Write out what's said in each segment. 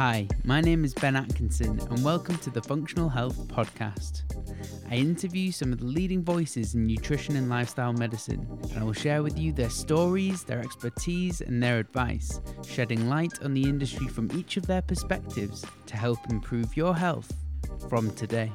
Hi, my name is Ben Atkinson, and welcome to the Functional Health Podcast. I interview some of the leading voices in nutrition and lifestyle medicine, and I will share with you their stories, their expertise, and their advice, shedding light on the industry from each of their perspectives to help improve your health from today.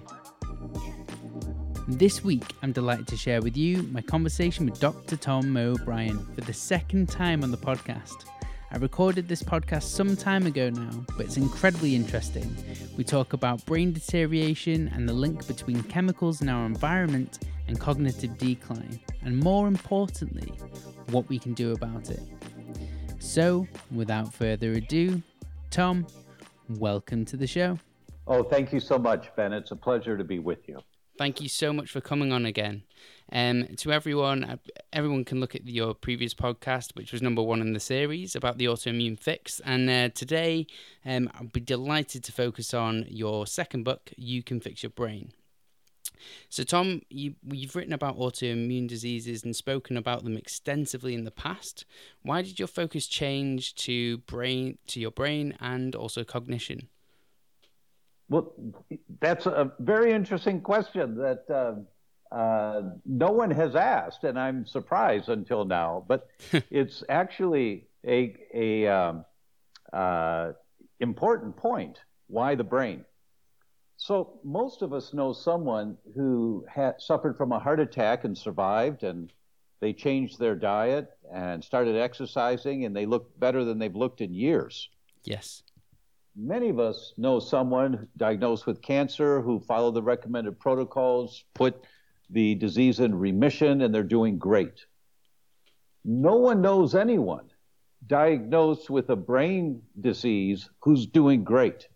This week, I'm delighted to share with you my conversation with Dr. Tom O'Bryan for the second time on the podcast. I recorded this podcast some time ago now, but it's incredibly interesting. We talk about brain deterioration and the link between chemicals in our environment and cognitive decline, and more importantly, what we can do about it. So, without further ado, Tom, welcome to the show. Oh, thank you so much, Ben. It's a pleasure to be with you. Thank you so much for coming on again. Um, to everyone, uh, everyone can look at your previous podcast, which was number one in the series about the autoimmune fix. And uh, today, um, I'll be delighted to focus on your second book, You Can Fix Your Brain. So, Tom, you, you've written about autoimmune diseases and spoken about them extensively in the past. Why did your focus change to brain, to your brain, and also cognition? Well, that's a very interesting question that uh, uh, no one has asked, and I'm surprised until now. But it's actually a, a um, uh, important point. Why the brain? So most of us know someone who had suffered from a heart attack and survived, and they changed their diet and started exercising, and they look better than they've looked in years. Yes many of us know someone diagnosed with cancer who followed the recommended protocols, put the disease in remission, and they're doing great. No one knows anyone diagnosed with a brain disease who's doing great.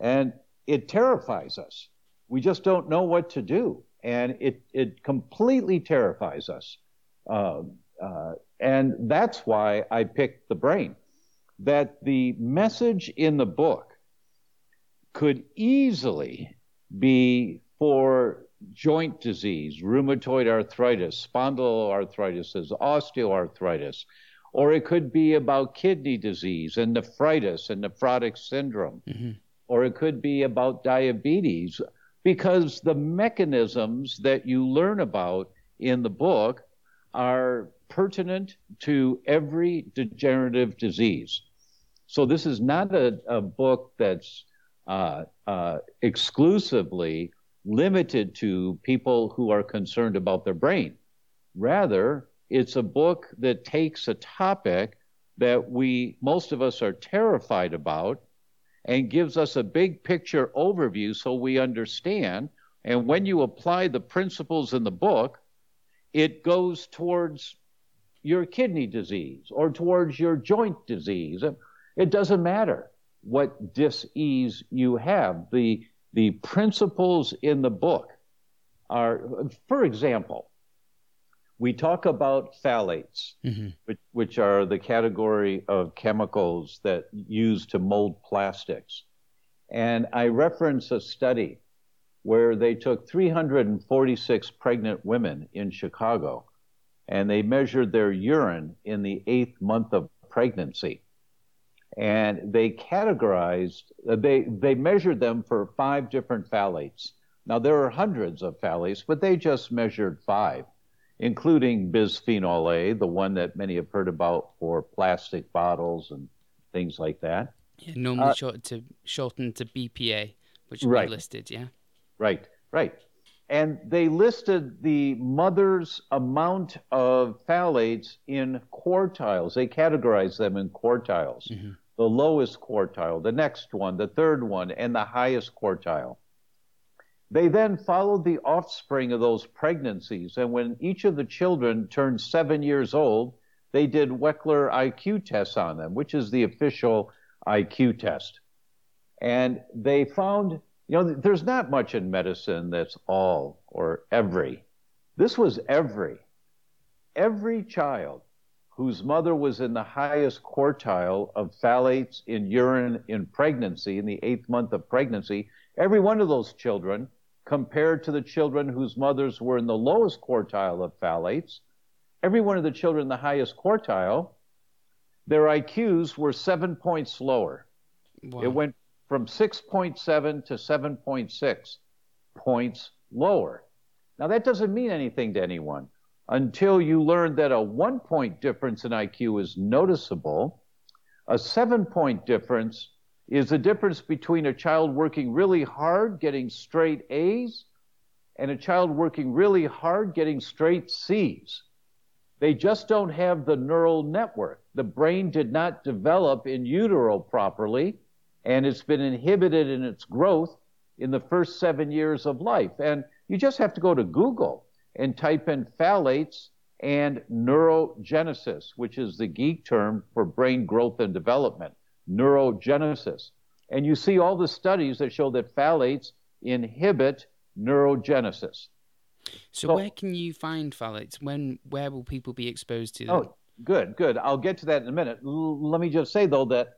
And it terrifies us. We just don't know what to do. And it, it completely terrifies us. Uh, uh, and that's why I picked the brain that the message in the book could easily be for joint disease, rheumatoid arthritis, spondyloarthritis, osteoarthritis, or it could be about kidney disease and nephritis and nephrotic syndrome, mm-hmm. or it could be about diabetes, because the mechanisms that you learn about in the book are pertinent to every degenerative disease. So this is not a, a book that's uh, uh, exclusively limited to people who are concerned about their brain. Rather, it's a book that takes a topic that we, most of us, are terrified about and gives us a big picture overview so we understand. And when you apply the principles in the book, it goes towards your kidney disease or towards your joint disease it doesn't matter what dis-ease you have. The, the principles in the book are, for example, we talk about phthalates, mm-hmm. which, which, are the category of chemicals that use to mold plastics. And I reference a study where they took 346 pregnant women in Chicago and they measured their urine in the eighth month of pregnancy and they categorized uh, they they measured them for five different phthalates. Now there are hundreds of phthalates but they just measured five including bisphenol a the one that many have heard about for plastic bottles and things like that. Yeah, normally uh, shortened to shortened to bpa which right. we listed yeah. Right right. And they listed the mother's amount of phthalates in quartiles. They categorized them in quartiles. Mm-hmm the lowest quartile, the next one, the third one, and the highest quartile. They then followed the offspring of those pregnancies, and when each of the children turned seven years old, they did Wechsler IQ tests on them, which is the official IQ test. And they found, you know, there's not much in medicine that's all or every. This was every. Every child whose mother was in the highest quartile of phthalates in urine in pregnancy, in the eighth month of pregnancy, every one of those children, compared to the children whose mothers were in the lowest quartile of phthalates, every one of the children in the highest quartile, their IQs were seven points lower. Wow. It went from 6.7 to 7.6 points lower. Now, that doesn't mean anything to anyone until you learn that a one point difference in IQ is noticeable. A seven point difference is the difference between a child working really hard, getting straight A's, and a child working really hard, getting straight C's. They just don't have the neural network. The brain did not develop in utero properly, and it's been inhibited in its growth in the first seven years of life. And you just have to go to Google and type in phthalates and neurogenesis, which is the geek term for brain growth and development, neurogenesis. And you see all the studies that show that phthalates inhibit neurogenesis. So, so where can you find phthalates? When where will people be exposed to them? Oh, good, good. I'll get to that in a minute. L- let me just say though that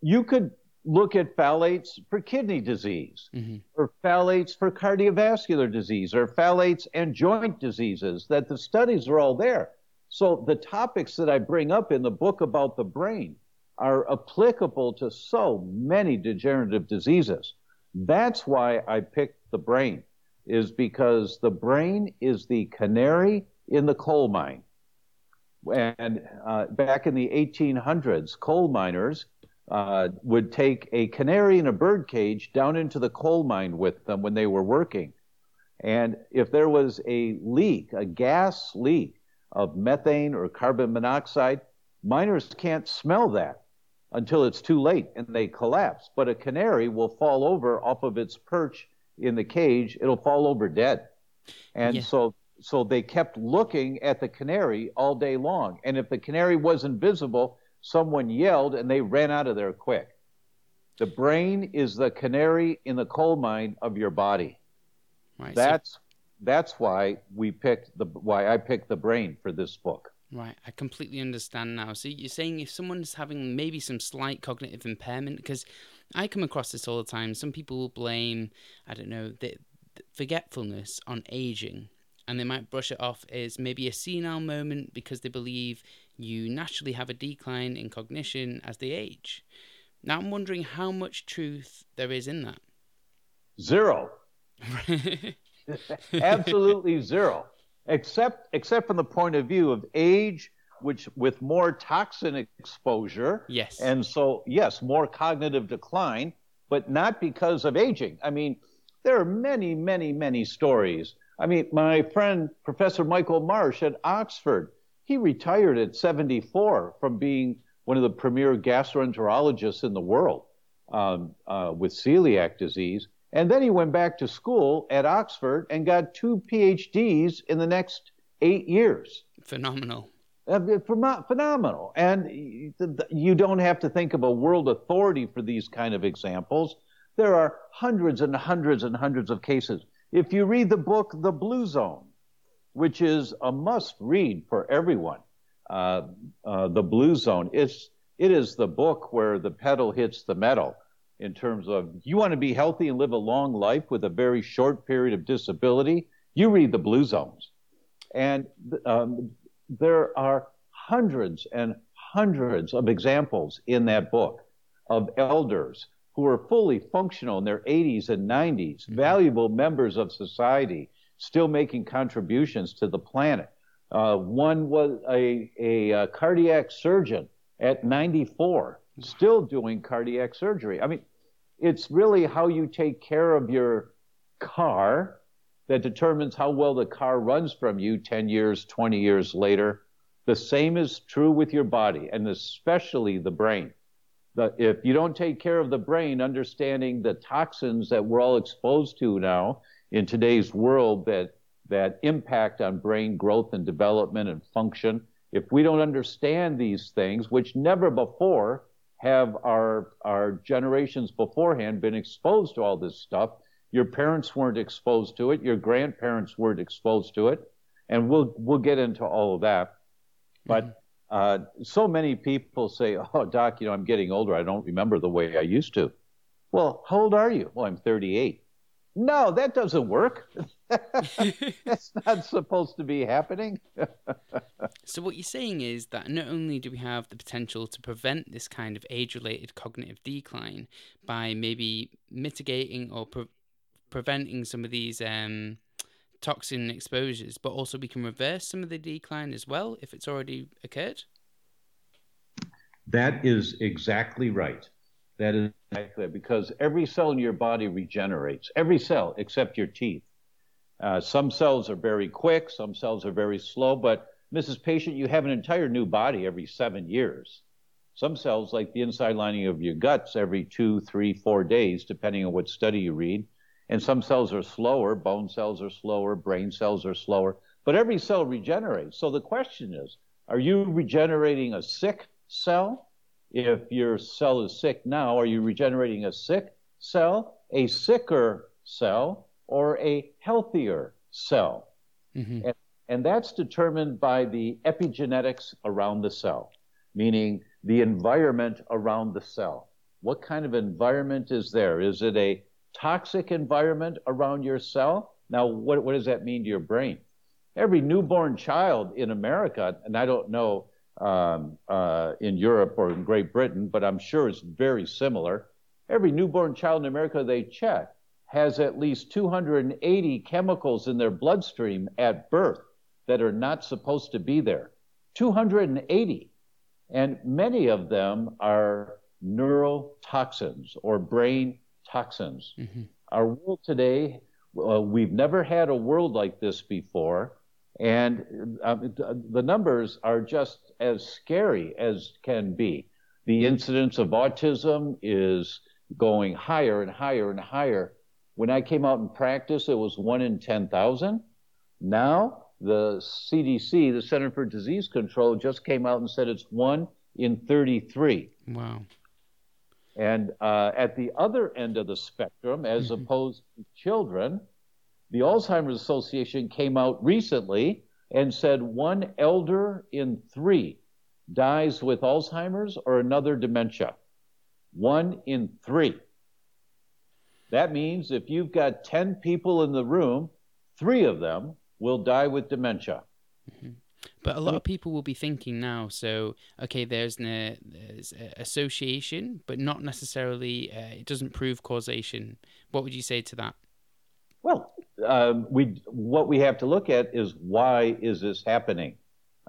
you could look at phthalates for kidney disease, mm-hmm. or phthalates for cardiovascular disease, or phthalates and joint diseases, that the studies are all there. So the topics that I bring up in the book about the brain are applicable to so many degenerative diseases. That's why I picked the brain, is because the brain is the canary in the coal mine. And uh, back in the 1800s, coal miners uh, would take a canary in a bird cage down into the coal mine with them when they were working. And if there was a leak, a gas leak of methane or carbon monoxide, miners can't smell that until it's too late and they collapse. But a canary will fall over off of its perch in the cage, it'll fall over dead. And yeah. so so they kept looking at the canary all day long. And if the canary wasn't visible, someone yelled and they ran out of there quick. The brain is the canary in the coal mine of your body. Right, that's so, that's why we picked the why I picked the brain for this book. Right, I completely understand now. So you're saying if someone's having maybe some slight cognitive impairment, because I come across this all the time. Some people will blame, I don't know, the, the forgetfulness on aging, and they might brush it off as maybe a senile moment because they believe you naturally have a decline in cognition as they age. Now I'm wondering how much truth there is in that. Zero. Absolutely zero. Except except from the point of view of age, which with more toxin exposure. Yes. And so yes, more cognitive decline, but not because of aging. I mean, there are many, many, many stories. I mean, my friend Professor Michael Marsh at Oxford he retired at 74 from being one of the premier gastroenterologists in the world um, uh, with celiac disease. And then he went back to school at Oxford and got two PhDs in the next eight years. Phenomenal. Uh, phenomenal. And you don't have to think of a world authority for these kind of examples. There are hundreds and hundreds and hundreds of cases. If you read the book, The Blue Zone, which is a must read for everyone. Uh, uh, the Blue Zone. It's it is the book where the pedal hits the metal in terms of you want to be healthy and live a long life with a very short period of disability. You read the Blue Zones, and um, there are hundreds and hundreds of examples in that book of elders who are fully functional in their 80s and 90s, mm-hmm. valuable members of society still making contributions to the planet. Uh, one was a, a, a, cardiac surgeon at 94, still doing cardiac surgery. I mean, it's really how you take care of your car that determines how well the car runs from you 10 years, 20 years later. The same is true with your body, and especially the brain. The, if you don't take care of the brain, understanding the toxins that we're all exposed to now, in today's world that that impact on brain growth and development and function. If we don't understand these things, which never before have our our generations beforehand been exposed to all this stuff, your parents weren't exposed to it, your grandparents weren't exposed to it, and we'll we'll get into all of that. But mm-hmm. uh, so many people say, "Oh, doc, you know, I'm getting older. I don't remember the way I used to." Well, how old are you? Well, I'm 38. No, that doesn't work. That's not supposed to be happening. so, what you're saying is that not only do we have the potential to prevent this kind of age related cognitive decline by maybe mitigating or pre- preventing some of these um, toxin exposures, but also we can reverse some of the decline as well if it's already occurred? That is exactly right. That is exactly because every cell in your body regenerates. Every cell except your teeth. Uh, some cells are very quick, some cells are very slow, but Mrs. Patient, you have an entire new body every seven years. Some cells, like the inside lining of your guts, every two, three, four days, depending on what study you read. And some cells are slower, bone cells are slower, brain cells are slower, but every cell regenerates. So the question is are you regenerating a sick cell if your cell is sick now, are you regenerating a sick cell, a sicker cell, or a healthier cell? Mm-hmm. And, and that's determined by the epigenetics around the cell, meaning the environment around the cell. What kind of environment is there? Is it a toxic environment around your cell? Now, what, what does that mean to your brain? Every newborn child in America, and I don't know um, uh, in Europe or in Great Britain, but I'm sure it's very similar. Every newborn child in America they check has at least 280 chemicals in their bloodstream at birth that are not supposed to be there. 280. And many of them are neurotoxins or brain toxins. Mm-hmm. Our world today, uh, we've never had a world like this before. And uh, the numbers are just as scary as can be. The incidence of autism is going higher and higher and higher. When I came out in practice, it was one in 10,000. Now, the CDC, the Center for Disease Control, just came out and said it's one in 33. Wow. And uh, at the other end of the spectrum, as mm-hmm. opposed to children, the Alzheimer's Association came out recently and said one elder in three dies with Alzheimer's or another dementia. One in three. That means if you've got 10 people in the room, three of them will die with dementia. Mm-hmm. But a lot of people will be thinking now, so, okay, there's an there's association, but not necessarily, uh, it doesn't prove causation. What would you say to that? Well, um, we what we have to look at is why is this happening?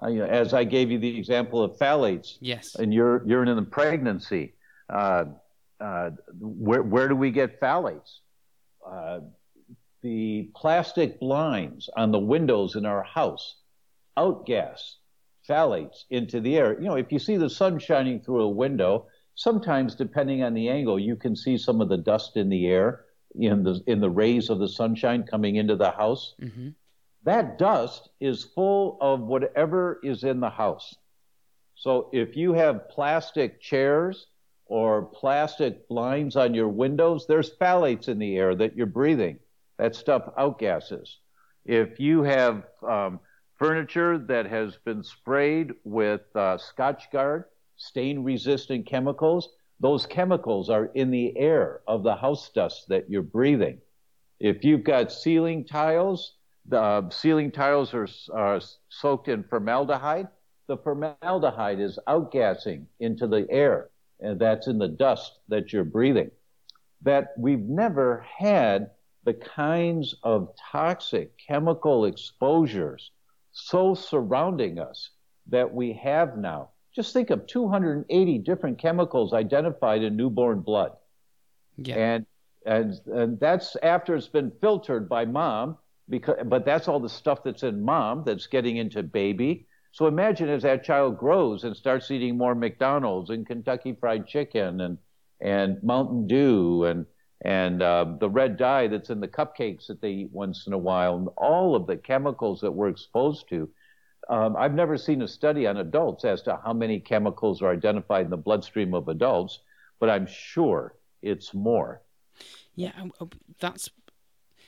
Uh, you know, as I gave you the example of phthalates, yes, and you're you're in a pregnancy. Uh, uh, where where do we get phthalates? Uh, the plastic blinds on the windows in our house outgas phthalates into the air. You know, if you see the sun shining through a window, sometimes depending on the angle, you can see some of the dust in the air in the in the rays of the sunshine coming into the house. Mm-hmm. That dust is full of whatever is in the house. So if you have plastic chairs or plastic blinds on your windows, there's phthalates in the air that you're breathing. That stuff outgasses. If you have um, furniture that has been sprayed with uh, Scotchgard, stain resistant chemicals, those chemicals are in the air of the house dust that you're breathing. If you've got ceiling tiles, the uh, ceiling tiles are, are soaked in formaldehyde. The formaldehyde is outgassing into the air, and that's in the dust that you're breathing. That we've never had the kinds of toxic chemical exposures so surrounding us that we have now just think of 280 different chemicals identified in newborn blood. Yeah. And, and, and that's after it's been filtered by mom, because, but that's all the stuff that's in mom that's getting into baby. So imagine as that child grows and starts eating more McDonald's and Kentucky Fried Chicken and, and Mountain Dew and, and uh, the red dye that's in the cupcakes that they eat once in a while, and all of the chemicals that we're exposed to um, I've never seen a study on adults as to how many chemicals are identified in the bloodstream of adults, but I'm sure it's more. Yeah, that's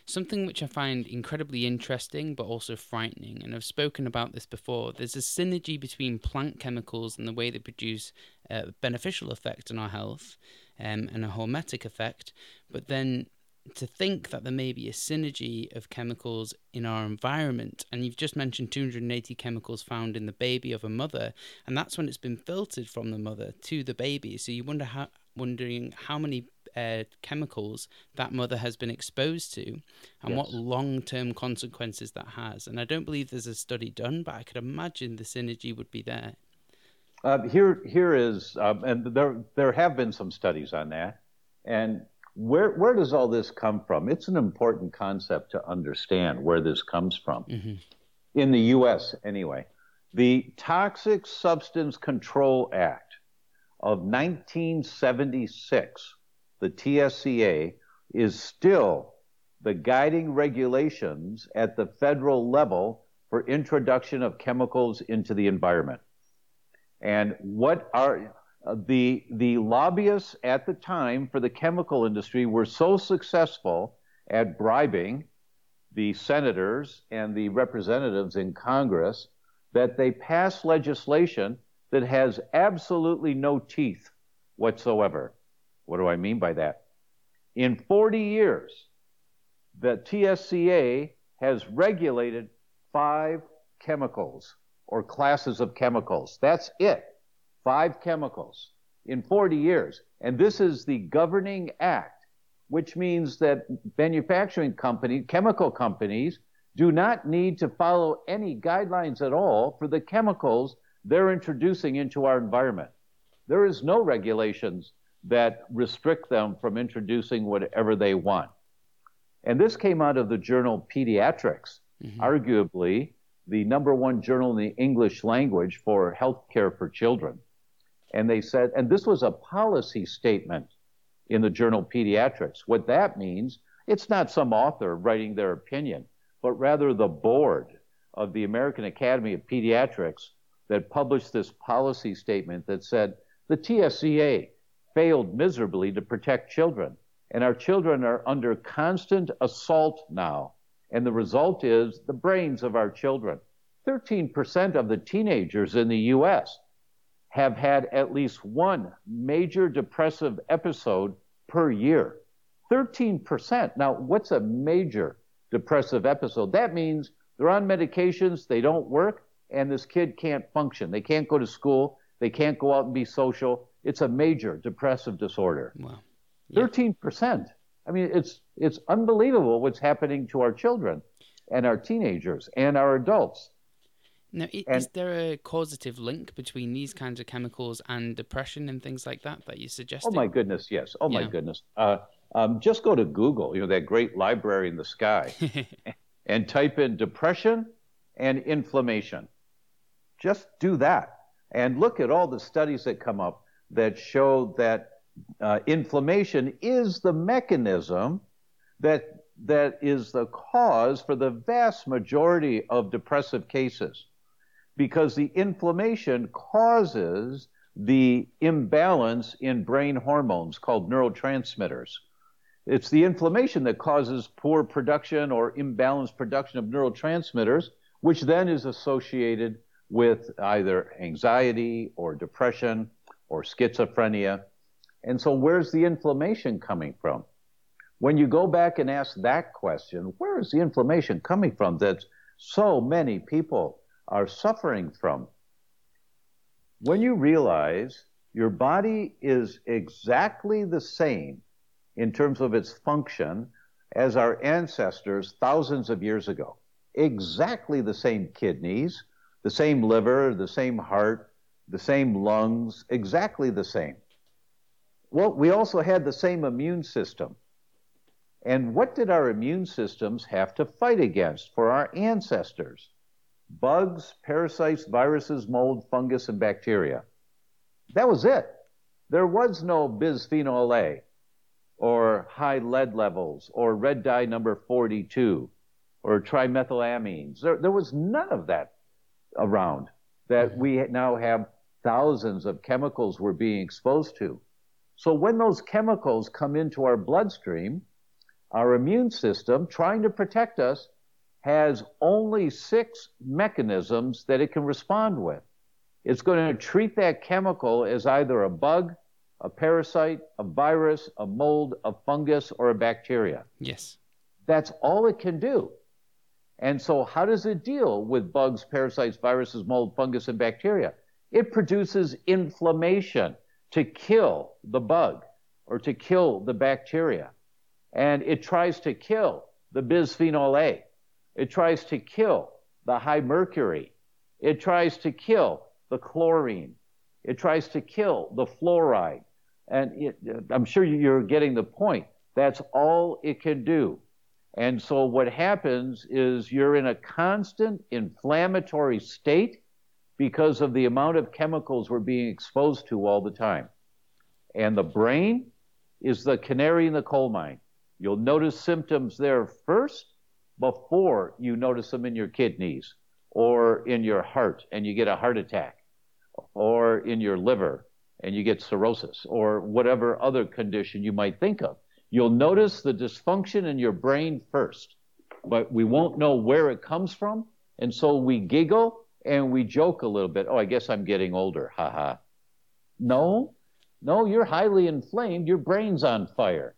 something which I find incredibly interesting but also frightening. And I've spoken about this before. There's a synergy between plant chemicals and the way they produce a beneficial effect on our health um, and a hormetic effect, but then to think that there may be a synergy of chemicals in our environment. And you've just mentioned 280 chemicals found in the baby of a mother, and that's when it's been filtered from the mother to the baby. So you wonder how, wondering how many uh, chemicals that mother has been exposed to and yes. what long term consequences that has. And I don't believe there's a study done, but I could imagine the synergy would be there. Uh, here, here is, um, and there, there have been some studies on that. And where, where does all this come from? It's an important concept to understand where this comes from. Mm-hmm. In the U.S., anyway. The Toxic Substance Control Act of 1976, the TSCA, is still the guiding regulations at the federal level for introduction of chemicals into the environment. And what are uh, the the lobbyists at the time for the chemical industry were so successful at bribing the senators and the representatives in Congress that they passed legislation that has absolutely no teeth whatsoever. What do I mean by that? In 40 years, the TSCA has regulated five chemicals or classes of chemicals. That's it five chemicals in 40 years. And this is the governing act, which means that manufacturing companies, chemical companies, do not need to follow any guidelines at all for the chemicals they're introducing into our environment. There is no regulations that restrict them from introducing whatever they want. And this came out of the journal Pediatrics, mm-hmm. arguably the number one journal in the English language for healthcare for children. And they said, and this was a policy statement in the journal Pediatrics. What that means, it's not some author writing their opinion, but rather the board of the American Academy of Pediatrics that published this policy statement that said the TSCA failed miserably to protect children, and our children are under constant assault now. And the result is the brains of our children. 13% of the teenagers in the U.S have had at least one major depressive episode per year. 13%. Now, what's a major depressive episode? That means they're on medications, they don't work, and this kid can't function. They can't go to school, they can't go out and be social. It's a major depressive disorder. Wow. Yeah. 13%. I mean, it's it's unbelievable what's happening to our children and our teenagers and our adults. Now, is, and, is there a causative link between these kinds of chemicals and depression and things like that that you suggest? Oh my goodness, yes. Oh yeah. my goodness. Uh, um, just go to Google, you know, that great library in the sky, and type in depression and inflammation. Just do that, and look at all the studies that come up that show that uh, inflammation is the mechanism that that is the cause for the vast majority of depressive cases because the inflammation causes the imbalance in brain hormones called neurotransmitters. It's the inflammation that causes poor production or imbalanced production of neurotransmitters, which then is associated with either anxiety or depression or schizophrenia. And so, where's the inflammation coming from? When you go back and ask that question, where is the inflammation coming from that so many people are suffering from. When you realize your body is exactly the same in terms of its function as our ancestors thousands of years ago, exactly the same kidneys, the same liver, the same heart, the same lungs, exactly the same. Well, we also had the same immune system. And what did our immune systems have to fight against for our ancestors? Bugs, parasites, viruses, mold, fungus, and bacteria. That was it. There was no bisphenol A or high lead levels or red dye number 42 or trimethylamines. There, there was none of that around that we now have thousands of chemicals we're being exposed to. So when those chemicals come into our bloodstream, our immune system, trying to protect us, has only six mechanisms that it can respond with. It's going to treat that chemical as either a bug, a parasite, a virus, a mold, a fungus, or a bacteria. Yes. That's all it can do. And so, how does it deal with bugs, parasites, viruses, mold, fungus, and bacteria? It produces inflammation to kill the bug or to kill the bacteria. And it tries to kill the bisphenol A. It tries to kill the high mercury. It tries to kill the chlorine. It tries to kill the fluoride. And it, I'm sure you're getting the point. That's all it can do. And so what happens is you're in a constant inflammatory state because of the amount of chemicals we're being exposed to all the time. And the brain is the canary in the coal mine. You'll notice symptoms there first before you notice them in your kidneys or in your heart and you get a heart attack or in your liver and you get cirrhosis or whatever other condition you might think of. You'll notice the dysfunction in your brain first, but we won't know where it comes from. And so we giggle and we joke a little bit. Oh, I guess I'm getting older. Ha ha. No, no, you're highly inflamed. Your brain's on fire.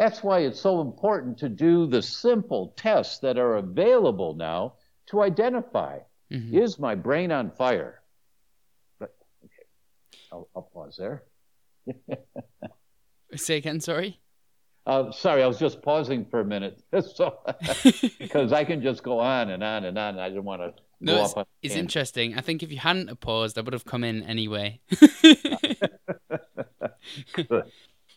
That's why it's so important to do the simple tests that are available now to identify mm-hmm. is my brain on fire? But, okay, I'll, I'll pause there. Say again, sorry? Uh, sorry, I was just pausing for a minute so, because I can just go on and on and on. And I didn't want to no, it's, it's interesting. I think if you hadn't paused, I would have come in anyway.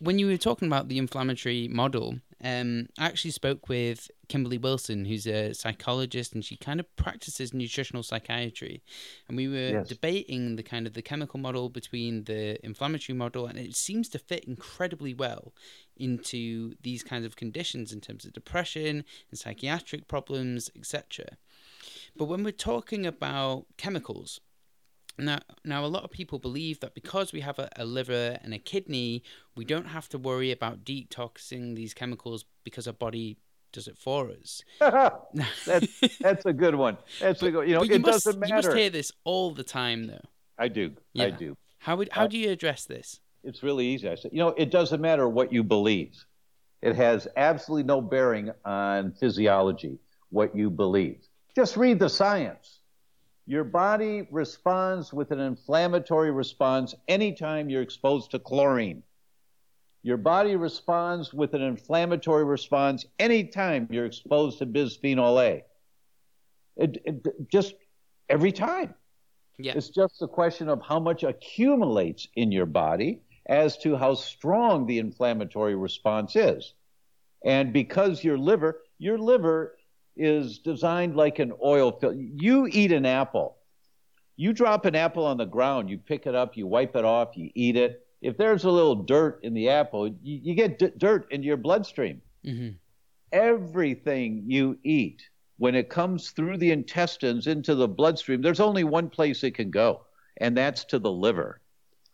When you were talking about the inflammatory model, um, I actually spoke with Kimberly Wilson, who's a psychologist, and she kind of practices nutritional psychiatry. And we were yes. debating the kind of the chemical model between the inflammatory model, and it seems to fit incredibly well into these kinds of conditions in terms of depression and psychiatric problems, etc. But when we're talking about chemicals, now, now a lot of people believe that because we have a, a, liver and a kidney, we don't have to worry about detoxing these chemicals because our body does it for us. that's that's a good one. That's but, a good. You know, you it must, doesn't matter. You must hear this all the time, though. I do. Yeah. I do. How would how uh, do you address this? It's really easy. I say, you know, it doesn't matter what you believe. It has absolutely no bearing on physiology. What you believe. Just read the science. Your body responds with an inflammatory response anytime you're exposed to chlorine. Your body responds with an inflammatory response anytime you're exposed to bisphenol A. It, it, just every time. Yeah. It's just a question of how much accumulates in your body as to how strong the inflammatory response is. And because your liver, your liver is designed like an oil filter. You eat an apple. You drop an apple on the ground, you pick it up, you wipe it off, you eat it. If there's a little dirt in the apple, you, you get d- dirt into your bloodstream. Mm-hmm. Everything you eat, when it comes through the intestines into the bloodstream, there's only one place it can go, and that's to the liver.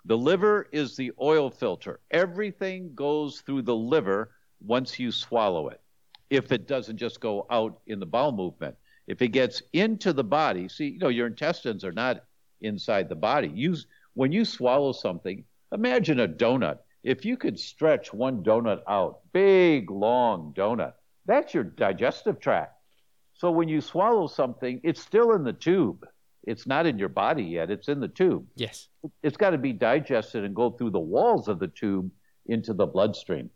The liver is the oil filter. Everything goes through the liver once you swallow it if it doesn't just go out in the bowel movement. If it gets into the body, see, you know, your intestines are not inside the body. You, when you swallow something, imagine a donut. If you could stretch one donut out, big, long donut, that's your digestive tract. So when you swallow something, it's still in the tube. It's not in your body yet, it's in the tube. Yes. It's got to be digested and go through the walls of the tube into the bloodstream.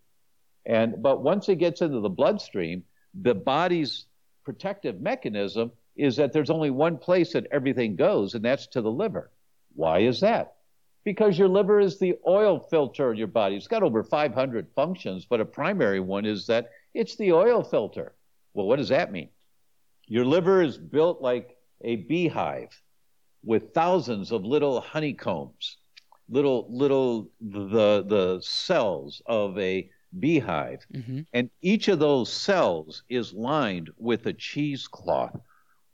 And but once it gets into the bloodstream, the body's protective mechanism is that there's only one place that everything goes, and that's to the liver. Why is that? Because your liver is the oil filter in your body. It's got over 500 functions, but a primary one is that it's the oil filter. Well, what does that mean? Your liver is built like a beehive with thousands of little honeycombs, little little the the cells of a beehive. Mm-hmm. And each of those cells is lined with a cheesecloth.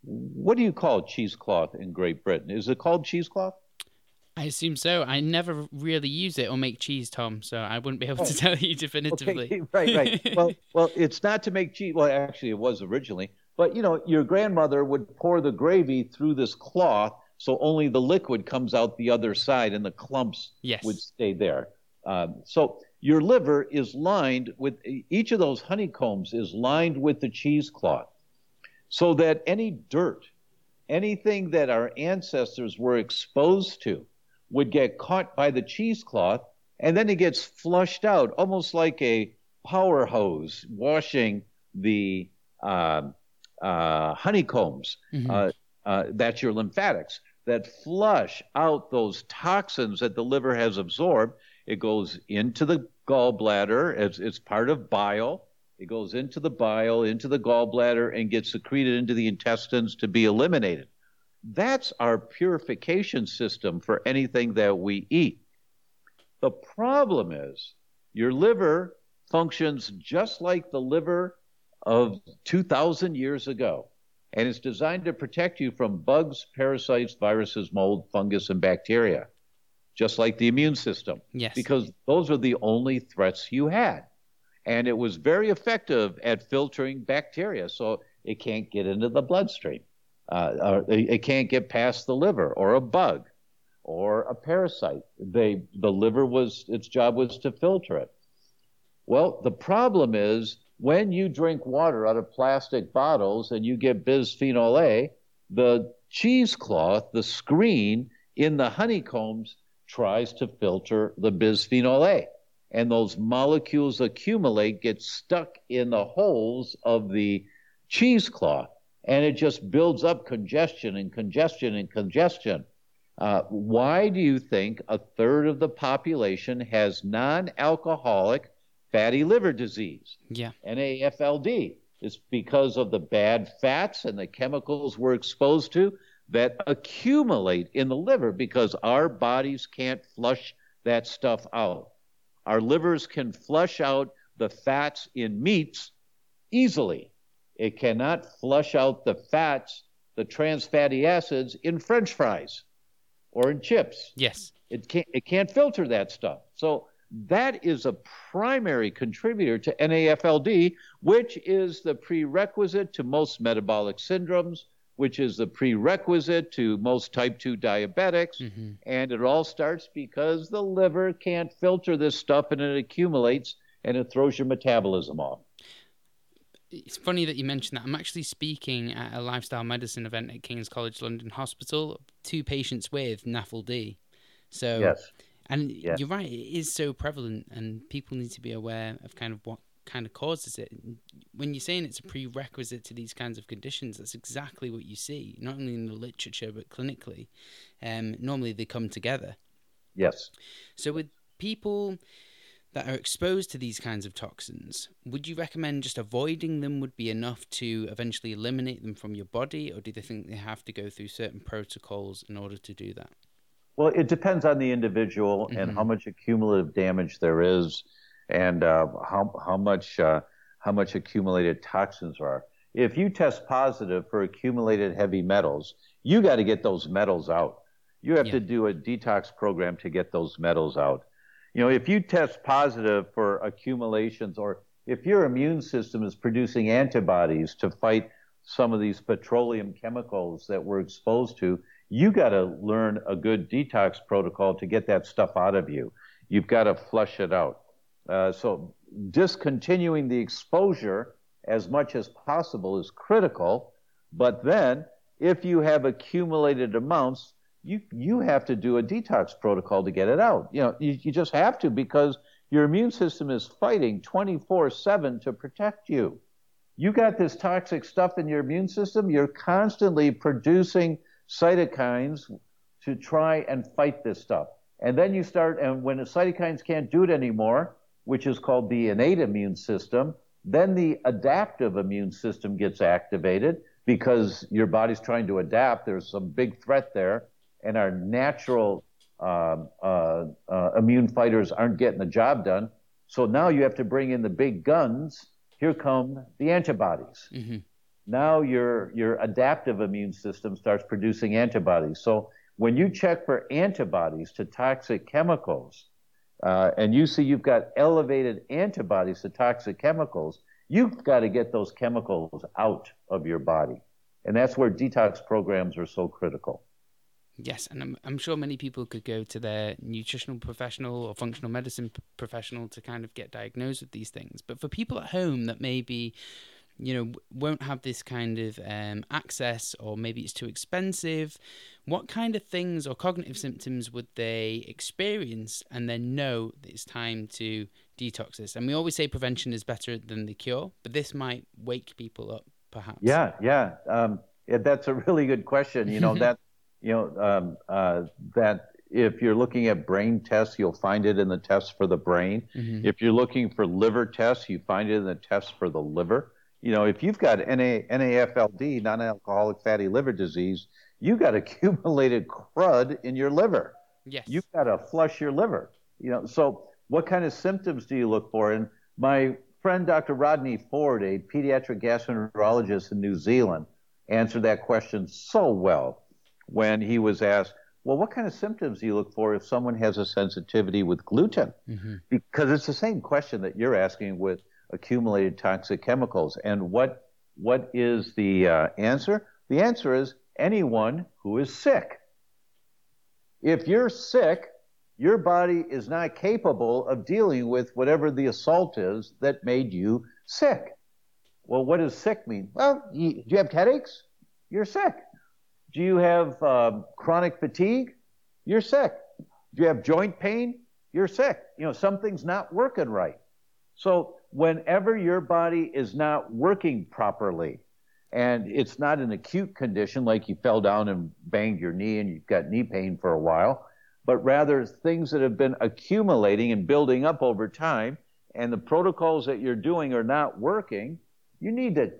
What do you call cheesecloth in Great Britain? Is it called cheesecloth? I assume so. I never really use it or make cheese, Tom, so I wouldn't be able to oh. tell you definitively. Okay, right, right. well, well, it's not to make cheese. Well, actually, it was originally, but you know, your grandmother would pour the gravy through this cloth, so only the liquid comes out the other side, and the clumps yes. would stay there. Um, so your liver is lined with each of those honeycombs is lined with the cheesecloth, so that any dirt, anything that our ancestors were exposed to, would get caught by the cheesecloth, and then it gets flushed out, almost like a power hose washing the uh, uh, honeycombs. Mm-hmm. Uh, uh, that's your lymphatics that flush out those toxins that the liver has absorbed. It goes into the gallbladder as it's part of bile. It goes into the bile, into the gallbladder, and gets secreted into the intestines to be eliminated. That's our purification system for anything that we eat. The problem is your liver functions just like the liver of 2,000 years ago, and it's designed to protect you from bugs, parasites, viruses, mold, fungus, and bacteria, just like the immune system. Yes. Because those are the only threats you had. And it was very effective at filtering bacteria, so it can't get into the bloodstream. Uh, it can't get past the liver or a bug or a parasite. They, the liver was, its job was to filter it. Well, the problem is when you drink water out of plastic bottles and you get bisphenol A, the cheesecloth, the screen in the honeycombs, tries to filter the bisphenol A. And those molecules accumulate, get stuck in the holes of the cheesecloth, and it just builds up congestion and congestion and congestion. Uh, why do you think a third of the population has non alcoholic fatty liver disease. Yeah. NAFLD. It's because of the bad fats and the chemicals we're exposed to that accumulate in the liver because our bodies can't flush that stuff out. Our livers can flush out the fats in meats easily. It cannot flush out the fats, the trans fatty acids in french fries or in chips. Yes. It can't it can't filter that stuff. So that is a primary contributor to NAFLD, which is the prerequisite to most metabolic syndromes, which is the prerequisite to most type 2 diabetics. Mm-hmm. And it all starts because the liver can't filter this stuff and it accumulates and it throws your metabolism off. It's funny that you mentioned that. I'm actually speaking at a lifestyle medicine event at King's College London Hospital to patients with NAFLD. So yes and yeah. you're right, it is so prevalent, and people need to be aware of kind of what kind of causes it. When you're saying it's a prerequisite to these kinds of conditions, that's exactly what you see, not only in the literature but clinically. Um, normally they come together. Yes. So with people that are exposed to these kinds of toxins, would you recommend just avoiding them would be enough to eventually eliminate them from your body, or do they think they have to go through certain protocols in order to do that? Well, it depends on the individual mm-hmm. and how much accumulative damage there is, and uh, how how much uh, how much accumulated toxins are. If you test positive for accumulated heavy metals, you got to get those metals out. You have yeah. to do a detox program to get those metals out. You know, if you test positive for accumulations, or if your immune system is producing antibodies to fight some of these petroleum chemicals that we're exposed to, you got to learn a good detox protocol to get that stuff out of you. You've got to flush it out. Uh, so discontinuing the exposure as much as possible is critical. But then, if you have accumulated amounts, you you have to do a detox protocol to get it out. You know, you, you just have to because your immune system is fighting 24/7 to protect you. You got this toxic stuff in your immune system. You're constantly producing cytokines to try and fight this stuff. And then you start, and when the cytokines can't do it anymore, which is called the innate immune system, then the adaptive immune system gets activated because your body's trying to adapt. There's some big threat there, and our natural uh, uh, uh, immune fighters aren't getting the job done. So now you have to bring in the big guns. Here come the antibodies. Mm-hmm now your your adaptive immune system starts producing antibodies. So when you check for antibodies to toxic chemicals, uh, and you see you've got elevated antibodies to toxic chemicals, you've got to get those chemicals out of your body, and that's where detox programs are so critical. Yes, and I'm, I'm sure many people could go to their nutritional professional or functional medicine professional to kind of get diagnosed with these things. But for people at home that maybe, you know, won't have this kind of um, access or maybe it's too expensive, what kind of things or cognitive symptoms would they experience and then know that it's time to detox this? And we always say prevention is better than the cure, but this might wake people up perhaps. Yeah, yeah. Um, that's a really good question. You know, that you know, um, uh, that if you're looking at brain tests, you'll find it in the tests for the brain. Mm-hmm. If you're looking for liver tests, you find it in the tests for the liver. You know, if you've got NA, NAFLD, non-alcoholic fatty liver disease, you've got accumulated crud in your liver. Yes. You've got to flush your liver. You know, so what kind of symptoms do you look for? And my friend Dr. Rodney Ford, a pediatric gastroenterologist in New Zealand, answered that question so well when he was asked, well, what kind of symptoms do you look for if someone has a sensitivity with gluten? Mm-hmm. Because it's the same question that you're asking with accumulated toxic chemicals. And what what is the uh, answer? The answer is anyone who is sick. If you're sick, your body is not capable of dealing with whatever the assault is that made you sick. Well, what does sick mean? Well, you, do you have headaches? You're sick. Do you have um, chronic fatigue? You're sick. Do you have joint pain? You're sick. You know, something's not working right. So, whenever your body is not working properly, and it's not an acute condition like you fell down and banged your knee and you've got knee pain for a while, but rather things that have been accumulating and building up over time, and the protocols that you're doing are not working, you need to,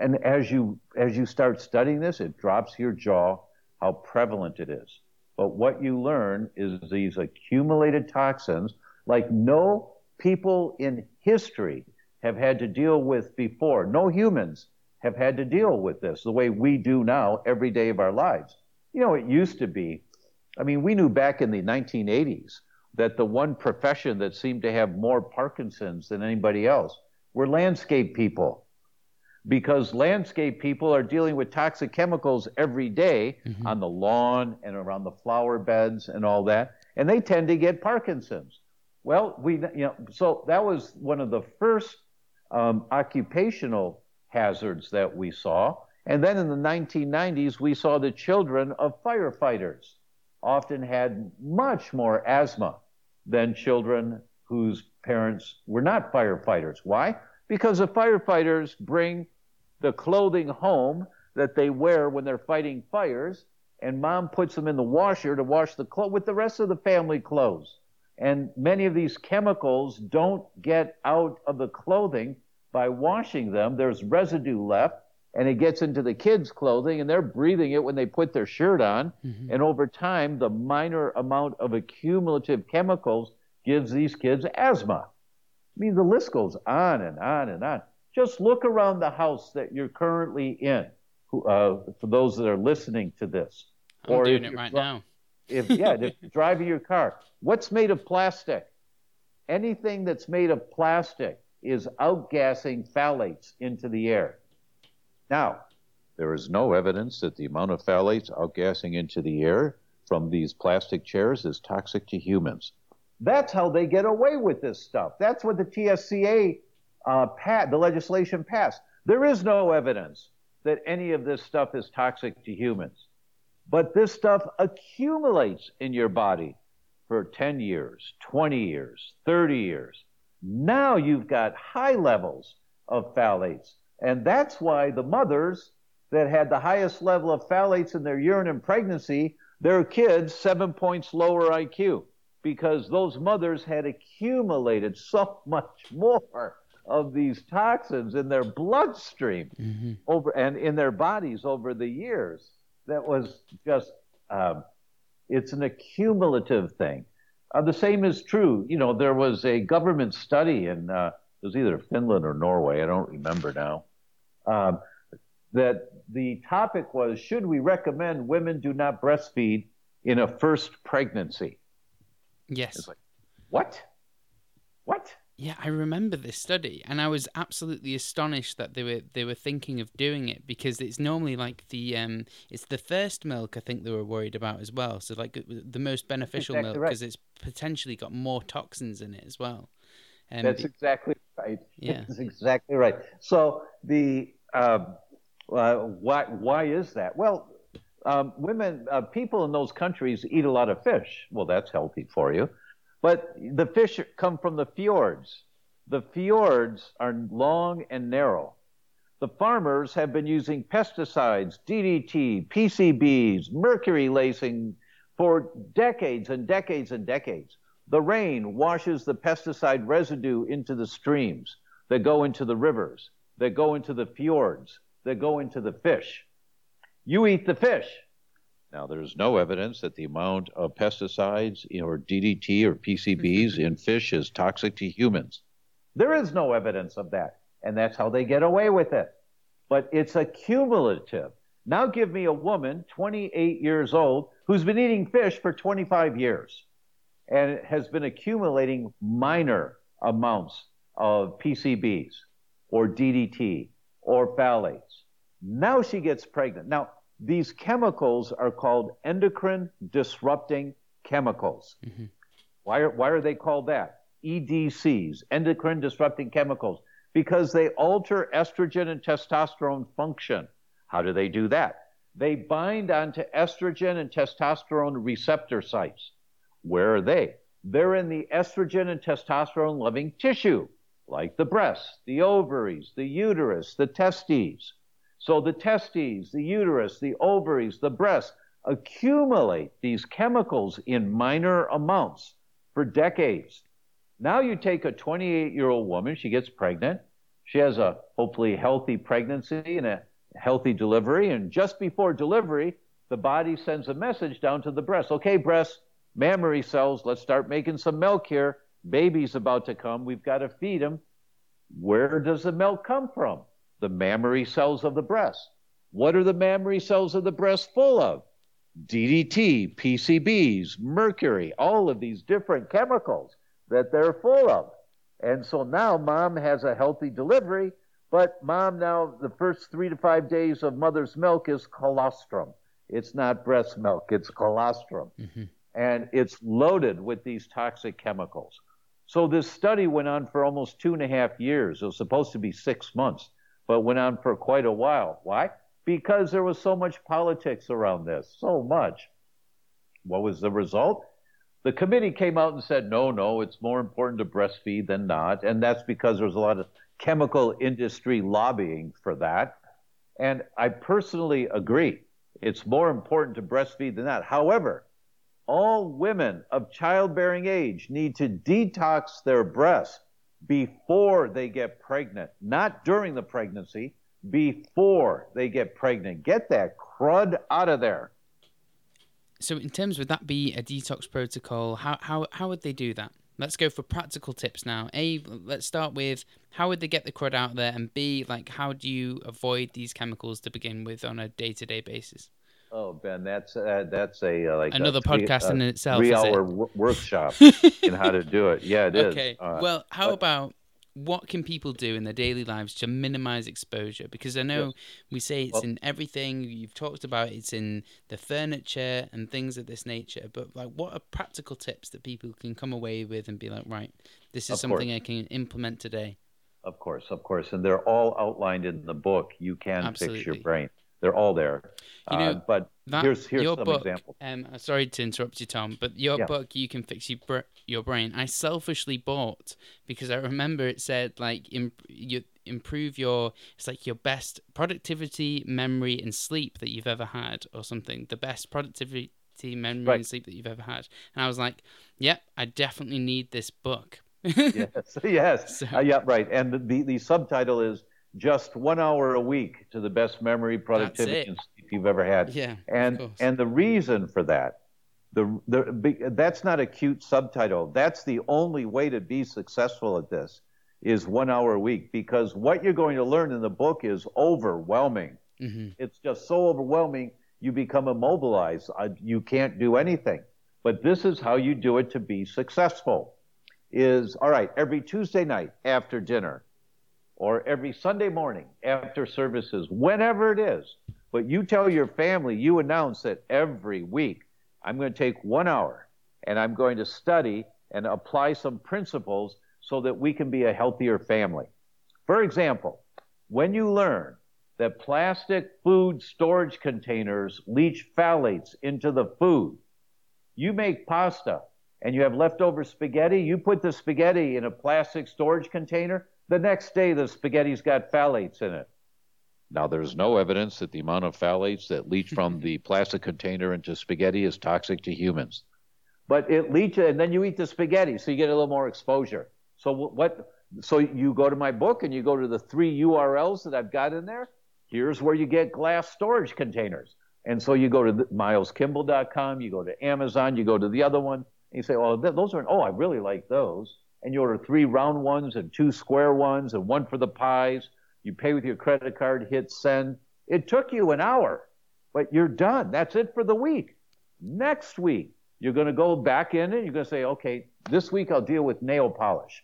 and as you as you start studying this, it drops your jaw how prevalent it is. But what you learn is these accumulated toxins, like no people in history have had to deal with before. No humans have had to deal with this the way we do now every day of our lives. You know, it used to be, I mean, we knew back in the 1980s that the one profession that seemed to have more Parkinson's than anybody else were landscape people because landscape people are dealing with toxic chemicals every day mm-hmm. on the lawn and around the flower beds and all that, and they tend to get Parkinson's. Well, we you know so that was one of the first um, occupational hazards that we saw, and then in the 1990s we saw the children of firefighters often had much more asthma than children whose parents were not firefighters. Why? Because the firefighters bring the clothing home that they wear when they're fighting fires, and mom puts them in the washer to wash the clothes with the rest of the family clothes. And many of these chemicals don't get out of the clothing by washing them. There's residue left, and it gets into the kids' clothing, and they're breathing it when they put their shirt on. Mm-hmm. And over time, the minor amount of accumulative chemicals gives these kids asthma. I mean, the list goes on and on and on. Just look around the house that you're currently in. Uh, for those that are listening to this, I'm or doing it right now. If yeah, you're driving your car, what's made of plastic? Anything that's made of plastic is outgassing phthalates into the air. Now, there is no evidence that the amount of phthalates outgassing into the air from these plastic chairs is toxic to humans. That's how they get away with this stuff. That's what the TSCA uh, pat, the legislation passed. There is no evidence that any of this stuff is toxic to humans. But this stuff accumulates in your body for 10 years, 20 years, 30 years. Now you've got high levels of phthalates. And that's why the mothers that had the highest level of phthalates in their urine in pregnancy, their kids seven points lower IQ because those mothers had accumulated so much more of these toxins in their bloodstream mm-hmm. over and in their bodies over the years. That was just um, it's an accumulative thing. Uh, the same is true. You know, there was a government study in uh, it was either Finland or Norway. I don't remember now. Um, that the topic was: Should we recommend women do not breastfeed in a first pregnancy? Yes. Like, what? What? Yeah, I remember this study, and I was absolutely astonished that they were they were thinking of doing it because it's normally like the um it's the first milk I think they were worried about as well. So like the most beneficial exactly milk because right. it's potentially got more toxins in it as well. Um, That's exactly right. Yeah, that's exactly right. So the um, uh, why why is that? Well, um, women, uh, people in those countries eat a lot of fish. Well, that's healthy for you. But the fish come from the fjords. The fjords are long and narrow. The farmers have been using pesticides, DDT, PCBs, mercury lacing for decades and decades and decades. The rain washes the pesticide residue into the streams that go into the rivers, that go into the fjords, that go into the fish. You eat the fish. Now, there's no evidence that the amount of pesticides or DDT or PCBs mm-hmm. in fish is toxic to humans. There is no evidence of that. And that's how they get away with it. But it's accumulative. Now, give me a woman, 28 years old, who's been eating fish for 25 years and has been accumulating minor amounts of PCBs or DDT or phthalates. Now she gets pregnant. Now, these chemicals are called endocrine disrupting chemicals. Mm-hmm. Why, are, why are they called that? EDCs, endocrine disrupting chemicals, because they alter estrogen and testosterone function. How do they do that? They bind onto estrogen and testosterone receptor sites. Where are they? They're in the estrogen and testosterone loving tissue, like the breasts, the ovaries, the uterus, the testes. So the testes, the uterus, the ovaries, the breast accumulate these chemicals in minor amounts for decades. Now you take a 28 year old woman, she gets pregnant, she has a hopefully healthy pregnancy and a healthy delivery, and just before delivery, the body sends a message down to the breast. Okay, breast, mammary cells, let's start making some milk here. Baby's about to come. We've got to feed him. Where does the milk come from? The mammary cells of the breast. What are the mammary cells of the breast full of? DDT, PCBs, mercury, all of these different chemicals that they're full of. And so now mom has a healthy delivery, but mom now, the first three to five days of mother's milk is colostrum. It's not breast milk, it's colostrum. Mm-hmm and it's loaded with these toxic chemicals. So this study went on for almost two and a half years. It was supposed to be six months, but went on for quite a while. Why? Because there was so much politics around this, so much. What was the result? The committee came out and said, no, no, it's more important to breastfeed than not. And that's because there was a lot of chemical industry lobbying for that. And I personally agree. It's more important to breastfeed than not. However, all women of childbearing age need to detox their breasts before they get pregnant, not during the pregnancy, before they get pregnant. Get that crud out of there. So, in terms would that be a detox protocol? How how how would they do that? Let's go for practical tips now. A, let's start with how would they get the crud out there, and B, like how do you avoid these chemicals to begin with on a day to day basis? Oh, Ben, that's uh, that's a uh, like another a three, podcast in itself. Three-hour w- workshop in how to do it. Yeah, it is. Okay. Uh, well, how but, about what can people do in their daily lives to minimize exposure? Because I know yes. we say it's well, in everything you've talked about. It's in the furniture and things of this nature. But like, what are practical tips that people can come away with and be like, right, this is something course. I can implement today? Of course, of course, and they're all outlined in the book. You can Absolutely. fix your brain. They're all there. You know, uh, but that, here's here's your some book, examples. Um, sorry to interrupt you, Tom, but your yeah. book, "You Can Fix Your, Br- your Brain," I selfishly bought because I remember it said like imp- you improve your it's like your best productivity, memory, and sleep that you've ever had, or something. The best productivity, memory, right. and sleep that you've ever had. And I was like, "Yep, I definitely need this book." yes, yes, so, uh, yeah, right. And the, the the subtitle is just one hour a week to the best memory, productivity, and sleep you've ever had. Yeah, and and the reason for that, the, the that's not a cute subtitle. That's the only way to be successful at this is one hour a week because what you're going to learn in the book is overwhelming. Mm-hmm. It's just so overwhelming you become immobilized. You can't do anything. But this is how you do it to be successful. is all right, every Tuesday night after dinner or every Sunday morning after services, whenever it is. But you tell your family, you announce that every week I'm going to take one hour and I'm going to study and apply some principles so that we can be a healthier family. For example, when you learn that plastic food storage containers leach phthalates into the food, you make pasta and you have leftover spaghetti, you put the spaghetti in a plastic storage container, the next day the spaghetti's got phthalates in it. Now, there's no evidence that the amount of phthalates that leach from the plastic container into spaghetti is toxic to humans. But it leaches, and then you eat the spaghetti, so you get a little more exposure. So what? So you go to my book and you go to the three URLs that I've got in there. Here's where you get glass storage containers. And so you go to mileskimball.com, you go to Amazon, you go to the other one, and you say, "Oh, th- those are oh, I really like those." And you order three round ones and two square ones and one for the pies. You pay with your credit card, hit send. It took you an hour, but you're done. That's it for the week. Next week, you're going to go back in and you're going to say, "Okay, this week I'll deal with nail polish."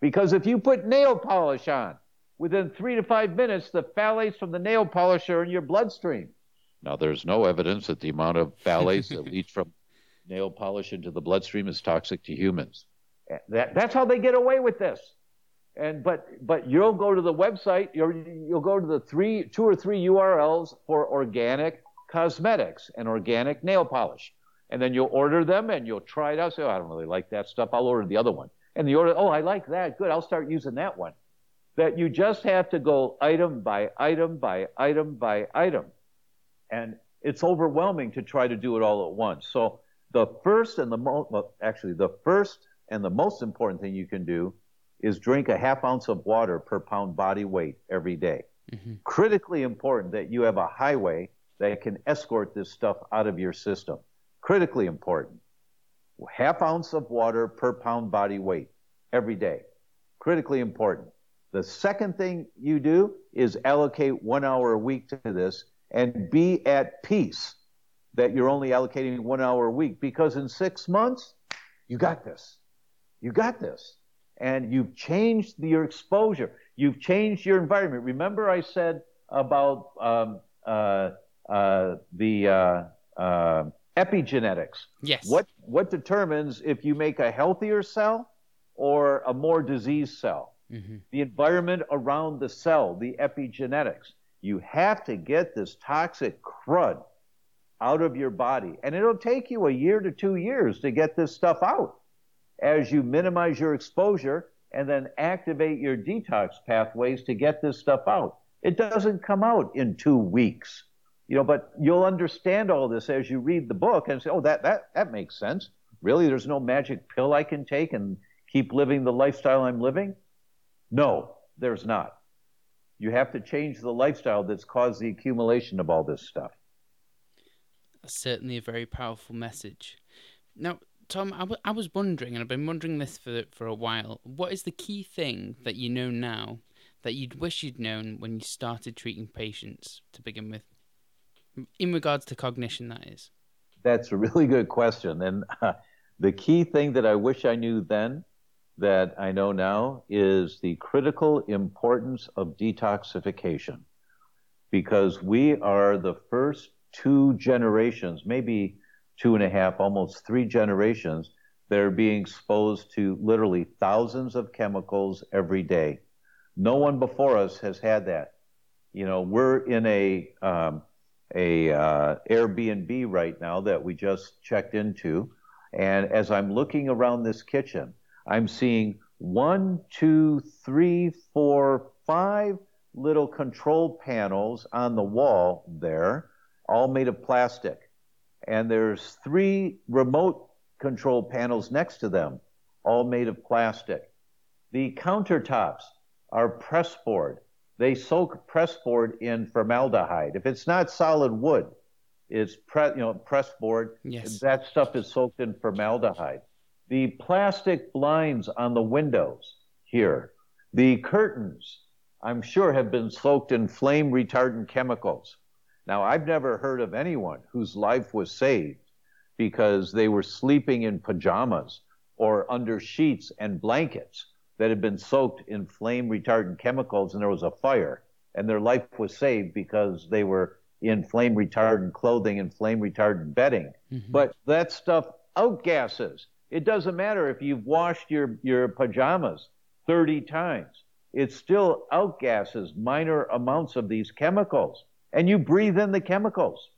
Because if you put nail polish on, within three to five minutes, the phthalates from the nail polish are in your bloodstream. Now, there's no evidence that the amount of phthalates that leach from nail polish into the bloodstream is toxic to humans. That, that's how they get away with this. And but but you'll go to the website. You'll you'll go to the three, two or three URLs for organic cosmetics and organic nail polish, and then you'll order them and you'll try it out. Say, oh, I don't really like that stuff. I'll order the other one. And the order, oh, I like that. Good. I'll start using that one. That you just have to go item by item by item by item and it's overwhelming to try to do it all at once. So the first and the most, well, actually, the first and the most important thing you can do is drink a half ounce of water per pound body weight every day. Mm-hmm. Critically important that you have a highway that can escort this stuff out of your system. Critically important. Half ounce of water per pound body weight every day. Critically important. The second thing you do is allocate one hour a week to this and be at peace that you're only allocating one hour a week because in six months, you got this. You got this. And you've changed your exposure. You've changed your environment. Remember, I said about um, uh, uh, the uh, uh epigenetics. Yes. What, what determines if you make a healthier cell or a more diseased cell? Mm-hmm. The environment around the cell, the epigenetics. You have to get this toxic crud out of your body. And it'll take you a year to two years to get this stuff out as you minimize your exposure and then activate your detox pathways to get this stuff out. It doesn't come out in two weeks. You know, but you'll understand all this as you read the book and say, oh, that, that, that makes sense. Really? There's no magic pill I can take and keep living the lifestyle I'm living? No, there's not. You have to change the lifestyle that's caused the accumulation of all this stuff. That's certainly a very powerful message. Now, Tom, I, w- I was wondering, and I've been wondering this for for a while. What is the key thing that you know now that you'd wish you'd known when you started treating patients to begin with, in regards to cognition? That is. That's a really good question, and uh, the key thing that I wish I knew then that I know now is the critical importance of detoxification because we are the first two generations, maybe two and a half, almost three generations, that are being exposed to literally thousands of chemicals every day. No one before us has had that. You know, we're in a um, a uh, Airbnb right now that we just checked into, and as I'm looking around this kitchen, I'm seeing one, two, three, four, five little control panels on the wall there, all made of plastic. And there's three remote control panels next to them, all made of plastic. The countertops are press board. They soak press board in formaldehyde. If it's not solid wood, it's pre, you know press board. Yes. That stuff is soaked in formaldehyde the plastic blinds on the windows here, the curtains, I'm sure have been soaked in flame retardant chemicals. Now, I've never heard of anyone whose life was saved because they were sleeping in pajamas or under sheets and blankets that had been soaked in flame retardant chemicals and there was a fire and their life was saved because they were in flame retardant clothing and flame retardant bedding. Mm-hmm. But that stuff outgasses. It doesn't matter if you've washed your, your pajamas 30 times. It still outgasses minor amounts of these chemicals and you breathe in the chemicals.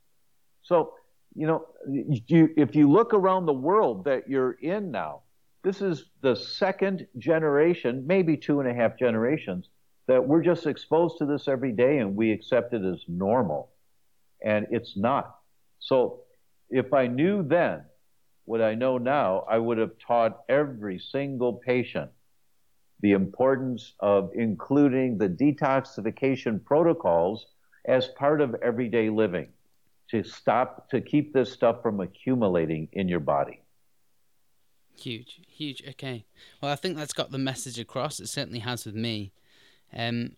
So, you know, you, if you look around the world that you're in now, this is the second generation, maybe two and a half generations, that we're just exposed to this every day and we accept it as normal. And it's not. So if I knew then what I know now, I would have taught every single patient the importance of including the detoxification protocols as part of everyday living to stop, to keep this stuff from accumulating in your body. Huge, huge. Okay. Well, I think that's got the message across. It certainly has with me. Um,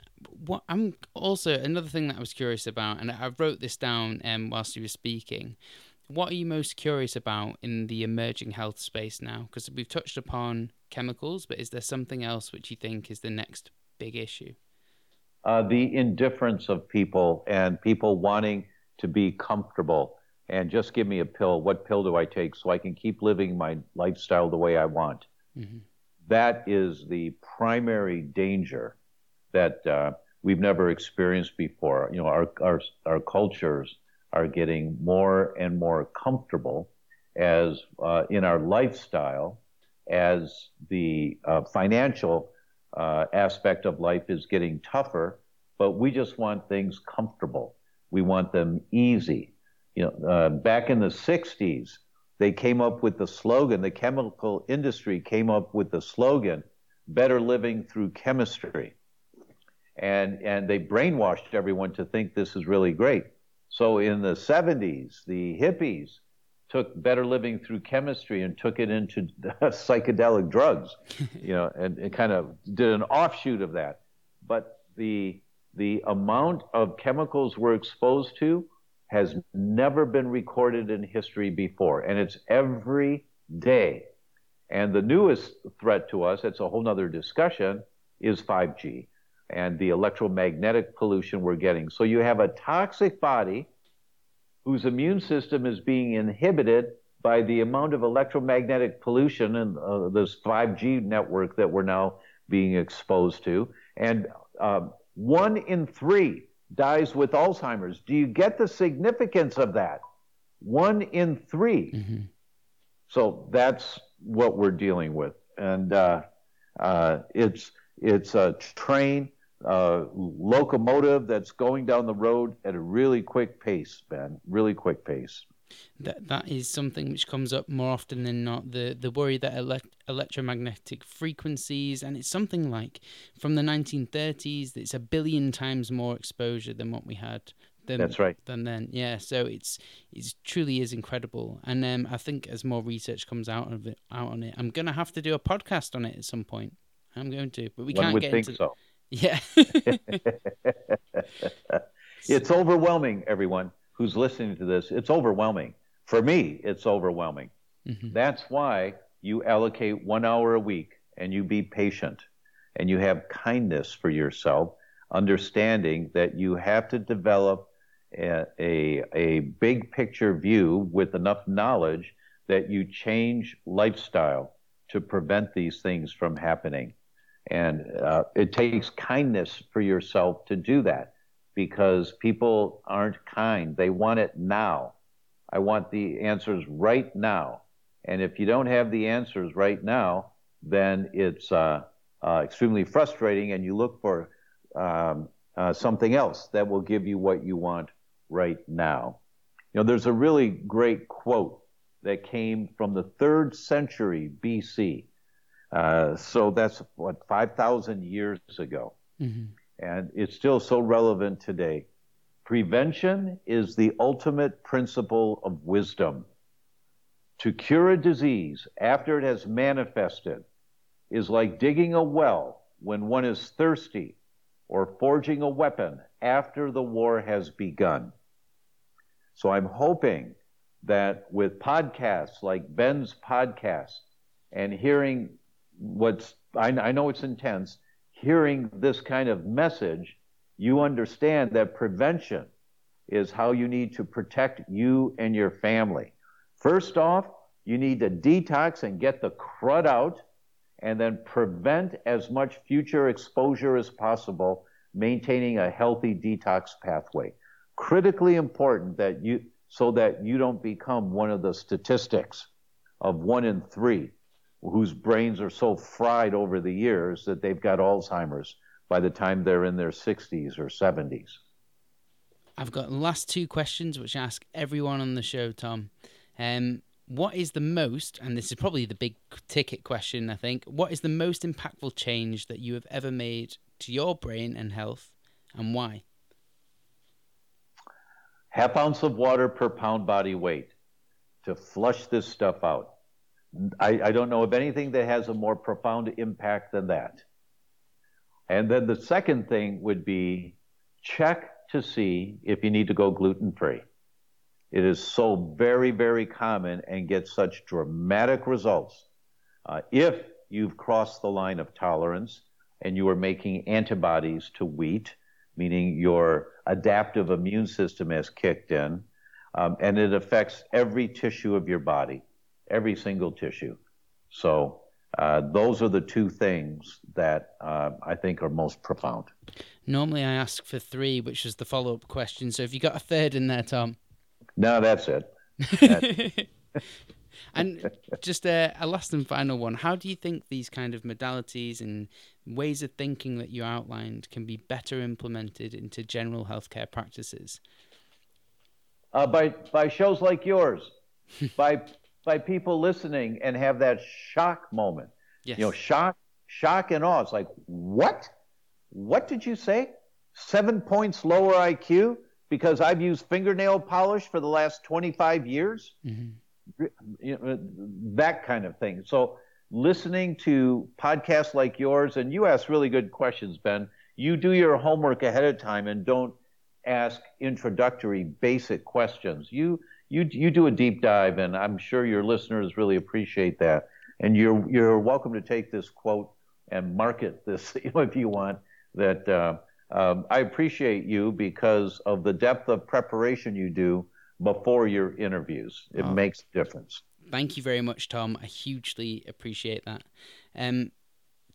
what I'm also another thing that I was curious about, and I wrote this down um, whilst you were speaking. What are you most curious about in the emerging health space now? Because we've touched upon chemicals, but is there something else which you think is the next big issue? Uh, the indifference of people and people wanting to be comfortable and just give me a pill. What pill do I take so I can keep living my lifestyle the way I want? Mm-hmm. That is the primary danger that uh, we've never experienced before. You know, our, our, our cultures are getting more and more comfortable as uh, in our lifestyle as the uh, financial uh, aspect of life is getting tougher, but we just want things comfortable. We want them easy you know, uh, back in the 60s, they came up with the slogan, the chemical industry came up with the slogan, better living through chemistry. And, and they brainwashed everyone to think this is really great. So in the 70s, the hippies took better living through chemistry and took it into psychedelic drugs, you know, and, kind of did an offshoot of that. But the, the amount of chemicals we're exposed to has never been recorded in history before, and it's every day. And the newest threat to us, it's a whole other discussion, is 5G and the electromagnetic pollution we're getting. So you have a toxic body whose immune system is being inhibited by the amount of electromagnetic pollution and uh, this 5G network that we're now being exposed to. And uh, one in three dies with Alzheimer's. Do you get the significance of that? One in 3 mm-hmm. So that's what we're dealing with, and uh, uh, it's it's a train, uh, locomotive that's going down the road at a really quick pace, Ben. Really quick pace. That that is something which comes up more often than not the the worry that electromagnetic frequencies and it's something like from the 1930s it's a billion times more exposure than what we had than, that's right. than then. Yeah so it's it truly is incredible. And um, i think as more research comes out of it out on it i'm gonna have to do a podcast on it at some point. I'm going to but we One can't would get think into so yeah it's overwhelming everyone who's listening to this, it's overwhelming. For me, it's overwhelming. Mm-hmm. That's why you allocate one hour a week and you be patient and you have kindness for yourself, understanding that you have to develop a, a, a big picture view with enough knowledge that you change lifestyle to prevent these things from happening. And uh, it takes kindness for yourself to do that because people aren't kind. They want it now. I want the answers right now. And if you don't have the answers right now, then it's uh, uh, extremely frustrating, and you look for um, uh, something else that will give you what you want right now. You know, there's a really great quote that came from the third century BC. Uh, so that's what 5,000 years ago. Mm-hmm and it's still so relevant today. Prevention is the ultimate principle of wisdom. To cure a disease after it has manifested is like digging a well when one is thirsty or forging a weapon after the war has begun. So I'm hoping that with podcasts like Ben's podcast and hearing what's, I, I know it's intense, hearing this kind of message, you understand that prevention is how you need to protect you and your family. First off, you need to detox and get the crud out and then prevent as much future exposure as possible, maintaining a healthy detox pathway. Critically important that you, so that you don't become one of the statistics of one in three whose brains are so fried over the years that they've got Alzheimer's by the time they're in their 60s or 70s. I've got the last two questions which I ask everyone on the show, Tom. Um, what is the most, and this is probably the big ticket question, I think, what is the most impactful change that you have ever made to your brain and health, and why? Half ounce of water per pound body weight to flush this stuff out. I, I don't know of anything that has a more profound impact than that. And then the second thing would be check to see if you need to go gluten free. It is so very, very common and gets such dramatic results. Uh, if you've crossed the line of tolerance and you are making antibodies to wheat, meaning your adaptive immune system has kicked in, um, and it affects every tissue of your body, every single tissue. So uh, those are the two things that uh, I think are most profound. Normally, I ask for three, which is the follow up question. So, if you got a third in there, Tom? No, that's it. and just a, a, last and final one. How do you think these kind of modalities and ways of thinking that you outlined can be better implemented into general healthcare practices? Uh, by by shows like yours, by by people listening and have that shock moment. Yes. You know, shock, shock and awe. It's like, what? What did you say? Seven points lower IQ because I've used fingernail polish for the last 25 years? Mm-hmm. You know, that kind of thing. So, listening to podcasts like yours, and you ask really good questions, Ben. You do your homework ahead of time and don't ask introductory, basic questions. You you you do a deep dive, and I'm sure your listeners really appreciate that. And you're you're welcome to take this quote and market this if you want. That uh, um, I appreciate you because of the depth of preparation you do before your interviews. It oh. makes a difference. Thank you very much, Tom. I hugely appreciate that. Um,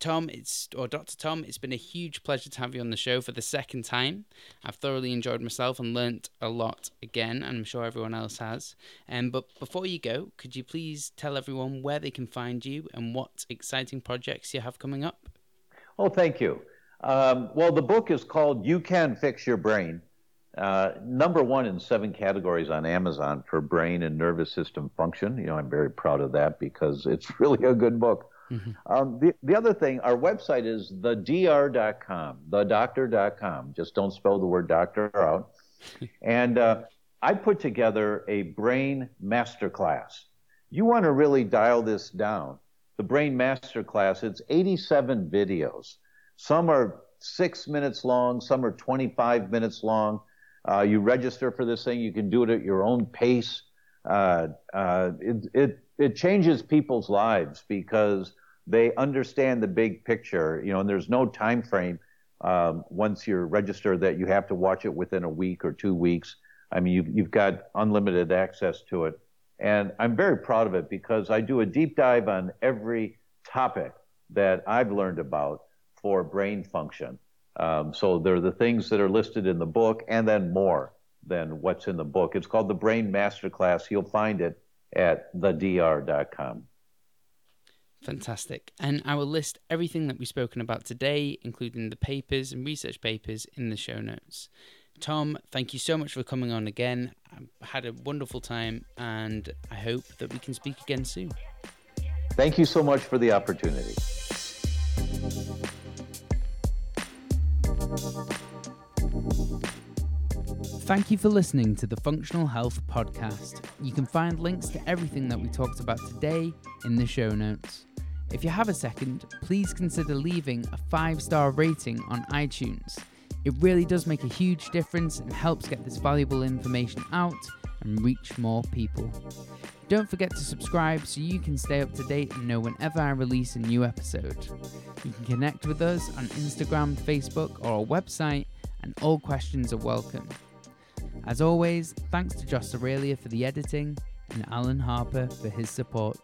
Tom, it's or Dr. Tom, it's been a huge pleasure to have you on the show for the second time. I've thoroughly enjoyed myself and learnt a lot again, and I'm sure everyone else has. Um, but before you go, could you please tell everyone where they can find you and what exciting projects you have coming up? Oh, thank you. Um, well, the book is called "You Can Fix Your Brain." Uh, number one in seven categories on Amazon for brain and nervous system function. You know, I'm very proud of that because it's really a good book. Mm-hmm. Um, the, the other thing, our website is thedr.com, thedoctor.com. Just don't spell the word doctor out. and uh, I put together a brain masterclass. You want to really dial this down. The brain masterclass, it's 87 videos. Some are six minutes long, some are 25 minutes long. Uh, you register for this thing, you can do it at your own pace. Uh, uh it, it, it changes people's lives because they understand the big picture, you know, and there's no time frame um, once you're registered that you have to watch it within a week or two weeks. I mean, you've, you've got unlimited access to it. And I'm very proud of it because I do a deep dive on every topic that I've learned about for brain function. Um, so there are the things that are listed in the book and then more than what's in the book. It's called the Brain Masterclass. You'll find it at thedr.com. Fantastic. And I will list everything that we've spoken about today, including the papers and research papers, in the show notes. Tom, thank you so much for coming on again. I had a wonderful time, and I hope that we can speak again soon. Thank you so much for the opportunity. Thank you for listening to the Functional Health Podcast. You can find links to everything that we talked about today in the show notes. If you have a second, please consider leaving a five star rating on iTunes. It really does make a huge difference and helps get this valuable information out and reach more people. Don't forget to subscribe so you can stay up to date and know whenever I release a new episode. You can connect with us on Instagram, Facebook, or our website, and all questions are welcome. As always, thanks to Josh Aurelia for the editing and Alan Harper for his support.